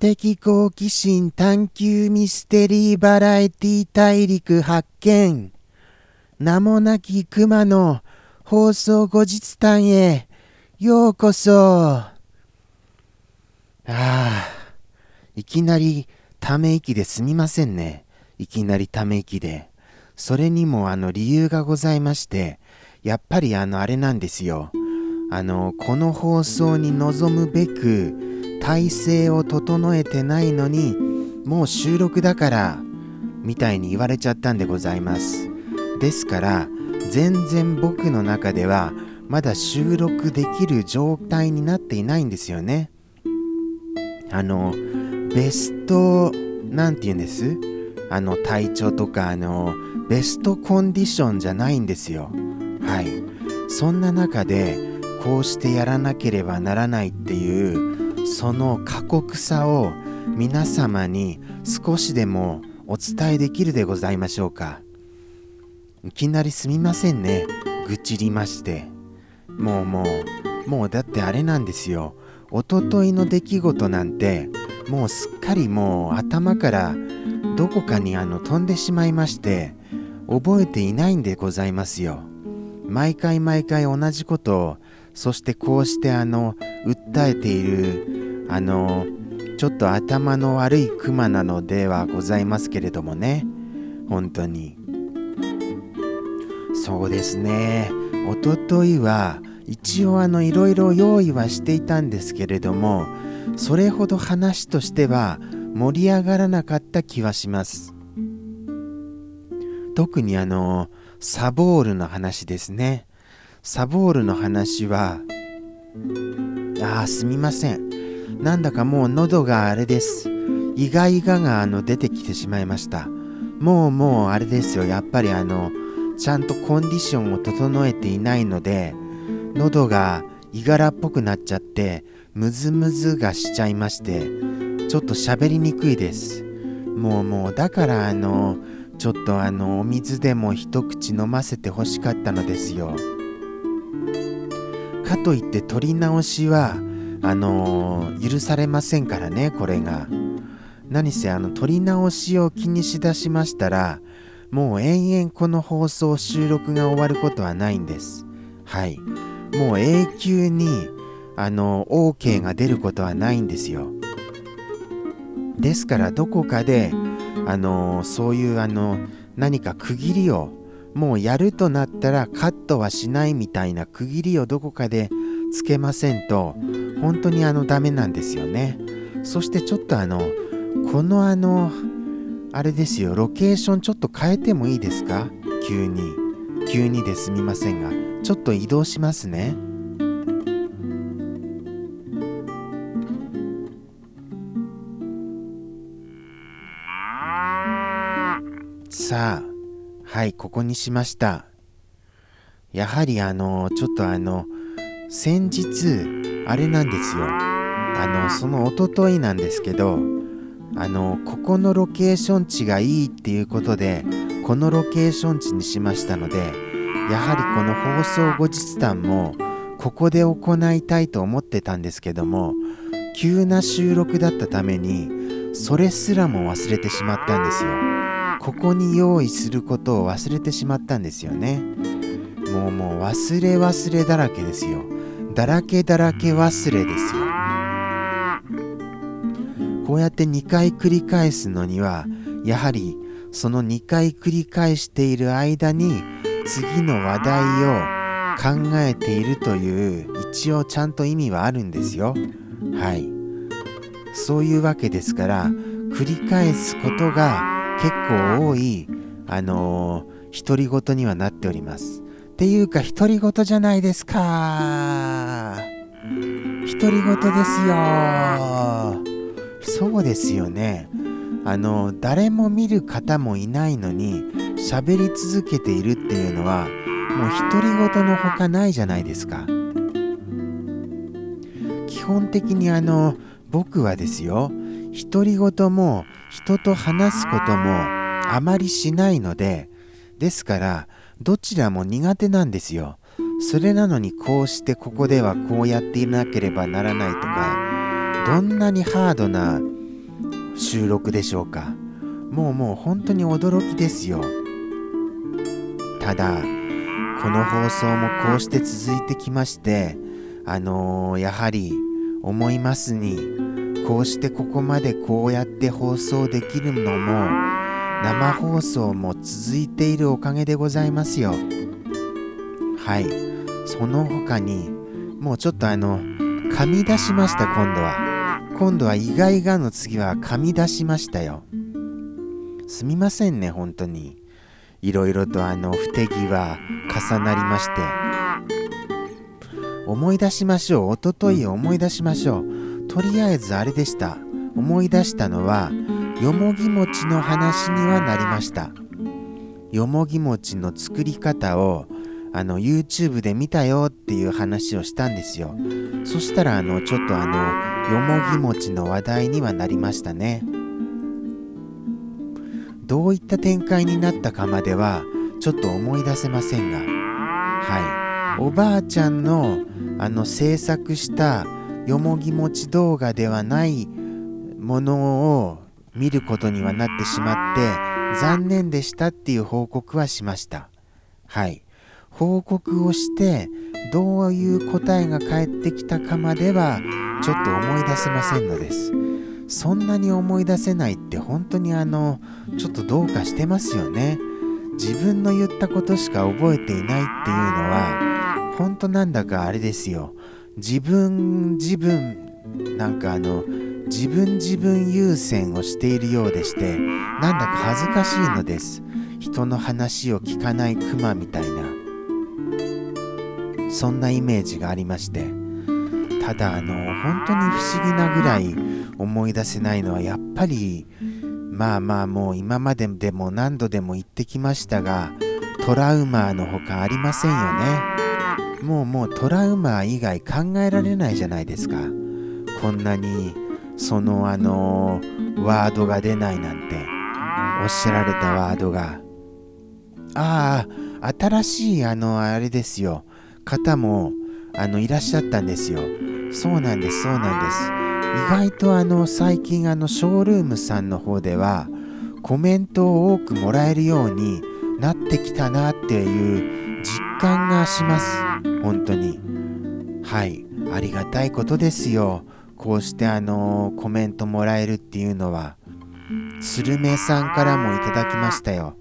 的好奇心探求ミステリーバラエティ大陸発見。名もなき熊の放送後日談へ。ようこそ。ああいきなりため息ですみませんね。いきなりため息で。それにもあの理由がございましてやっぱりあのあれなんですよ。あのこの放送に臨むべく体制を整えてないのにもう収録だからみたいに言われちゃったんでございます。ですから全然僕の中ではまだ収録できる状態になっていないんですよね。あのベストなんて言うんです？あの体調とかあのベストコンディションじゃないんですよ。はい。そんな中でこうしてやらなければならないっていうその過酷さを皆様に少しでもお伝えできるでございましょうか。いきなりすみませんね。愚痴りまして。もうもうもうだってあれなんですよ。おとといの出来事なんてもうすっかりもう頭からどこかにあの飛んでしまいまして覚えていないんでございますよ。毎回毎回同じことをそしてこうしてあの訴えているあのちょっと頭の悪いクマなのではございますけれどもね。本当に。そうですね。おとといは一応あのいろいろ用意はしていたんですけれどもそれほど話としては盛り上がらなかった気はします。特にあのサボールの話ですね。サボールの話はああすみません。なんだかもう喉があれです。イガイガがあの出てきてしまいました。もうもうあれですよ。やっぱりあのちゃんとコンディションを整えていないので喉がいがらっぽくなっちゃってムズムズがしちゃいましてちょっと喋りにくいです。もうもうだからあのちょっとあのお水でも一口飲ませてほしかったのですよ。かといって撮り直しはあのー、許されませんからねこれが。何せあの撮り直しを気にしだしましたらもう延々この放送収録が終わることはないんです。はい。もう永久にあの OK が出ることはないんですよ。ですからどこかであのそういうあの何か区切りをもうやるとなったらカットはしないみたいな区切りをどこかでつけませんと本当にあのダメなんですよね。そしてちょっとあのこのあのあれですよロケーションちょっと変えてもいいですか？急に。急にですみませんが。ちょっと移動しますね。さあはいここにしました。やはりあのちょっとあの先日あれなんですよ。あのそのおとといなんですけどあのここのロケーション地がいいっていうことでこのロケーション地にしましたのでやはりこの放送後日談もここで行いたいと思ってたんですけども急な収録だったためにそれすらも忘れてしまったんですよ。ここに用意することを忘れてしまったんですよね。もうもう忘れ忘れだらけですよ。だらけだらけ忘れですよ。こうやって2回繰り返すのにはやはりその2回繰り返している間に次の話題を考えているという一応ちゃんと意味はあるんですよ。はい。そういうわけですから繰り返すことが結構多いあのー、独り言にはなっております。っていうか独り言じゃないですか。独り言ですよ。そうですよね。あの誰も見る方もいないのに喋り続けているっていうのはもう独り言のほかないじゃないですか。基本的にあの僕はですよ独り言も人と話すこともあまりしないのでですからどちらも苦手なんですよ。それなのにこうしてここではこうやっていなければならないとかどんなにハードな収録でしょうか。もうもう本当に驚きですよ。ただこの放送もこうして続いてきましてあのー、やはり思いますにこうしてここまでこうやって放送できるのも生放送も続いているおかげでございますよ。はい。その他にもうちょっとあの噛み出しました今度は。今度は意外がの次は噛み出しましたよ。すみませんね本当に。いろいろとあの不手際重なりまして。思い出しましょう。おととい思い出しましょう。とりあえずあれでした。思い出したのはよもぎ餅の話にはなりました。よもぎ餅の作り方をあの YouTube で見たよっていう話をしたんですよ。そしたらあのちょっとあのよもぎ餅の話題にはなりましたね。どういった展開になったかまではちょっと思い出せませんが。はい。おばあちゃんのあの制作したよもぎ餅動画ではないものを見ることにはなってしまって残念でしたっていう報告はしました。はい。報告をしてどういう答えが返ってきたかまではちょっと思い出せませんのです。そんなに思い出せないって本当にあのちょっとどうかしてますよね。自分の言ったことしか覚えていないっていうのは本当なんだかあれですよ。自分自分なんかあの自分自分優先をしているようでしてなんだか恥ずかしいのです。人の話を聞かないクマみたいな。そんなイメージがありまして。ただあの本当に不思議なぐらい思い出せないのはやっぱりまあまあもう今まででも何度でも言ってきましたがトラウマのほかありませんよね。もうもうトラウマ以外考えられないじゃないですか。こんなにそのあのワードが出ないなんておっしゃられたワードが。ああ新しいあのあれですよ。方もあのいらっしゃったんですよ。そうなんですそうなんです。意外とあの最近あのショールームさんの方ではコメントを多くもらえるようになってきたなっていう実感がします。本当に。はい。ありがたいことですよ。こうしてあのコメントもらえるっていうのは。スルメさんからもいただきましたよ。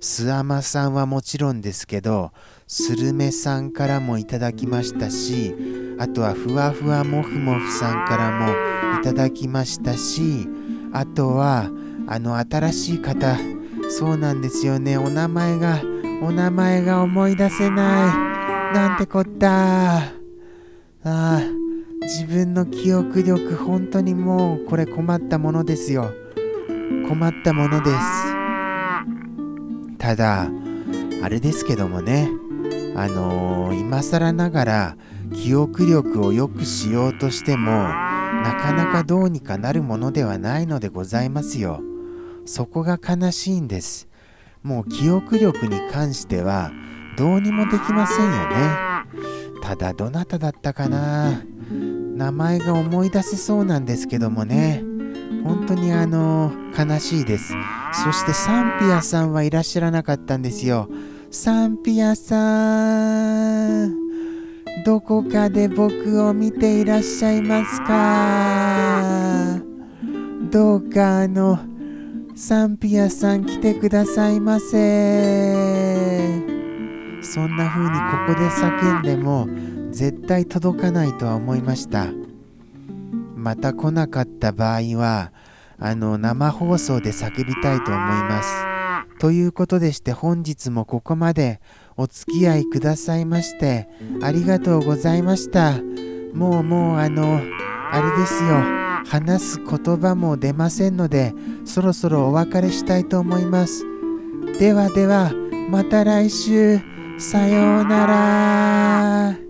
スアマさんはもちろんですけどスルメさんからもいただきましたしあとはふわふわもふもふさんからもいただきましたしあとはあの新しい方。そうなんですよね。お名前がお名前が思い出せない。なんてこったあ自分の記憶力本当にもうこれ困ったものですよ困ったものですただあれですけどもねあのー、今更ながら記憶力を良くしようとしてもなかなかどうにかなるものではないのでございますよ。そこが悲しいんです。もう記憶力に関してはどうにもできませんよね。ただどなただったかな名前が思い出せそうなんですけどもね。本当にあの悲しいです。そしてサンピアさんはいらっしゃらなかったんですよ。サンピアさんどこかで僕を見ていらっしゃいますか？どうかあのサンピアさん来てくださいませそんな風にここで叫んでも絶対届かないとは思いましたまた来なかった場合はあの生放送で叫びたいと思いますということでして本日もここまでお付き合いくださいましてありがとうございました。もうもうあの、あれですよ。話す言葉も出ませんのでそろそろお別れしたいと思います。ではではまた来週さようなら。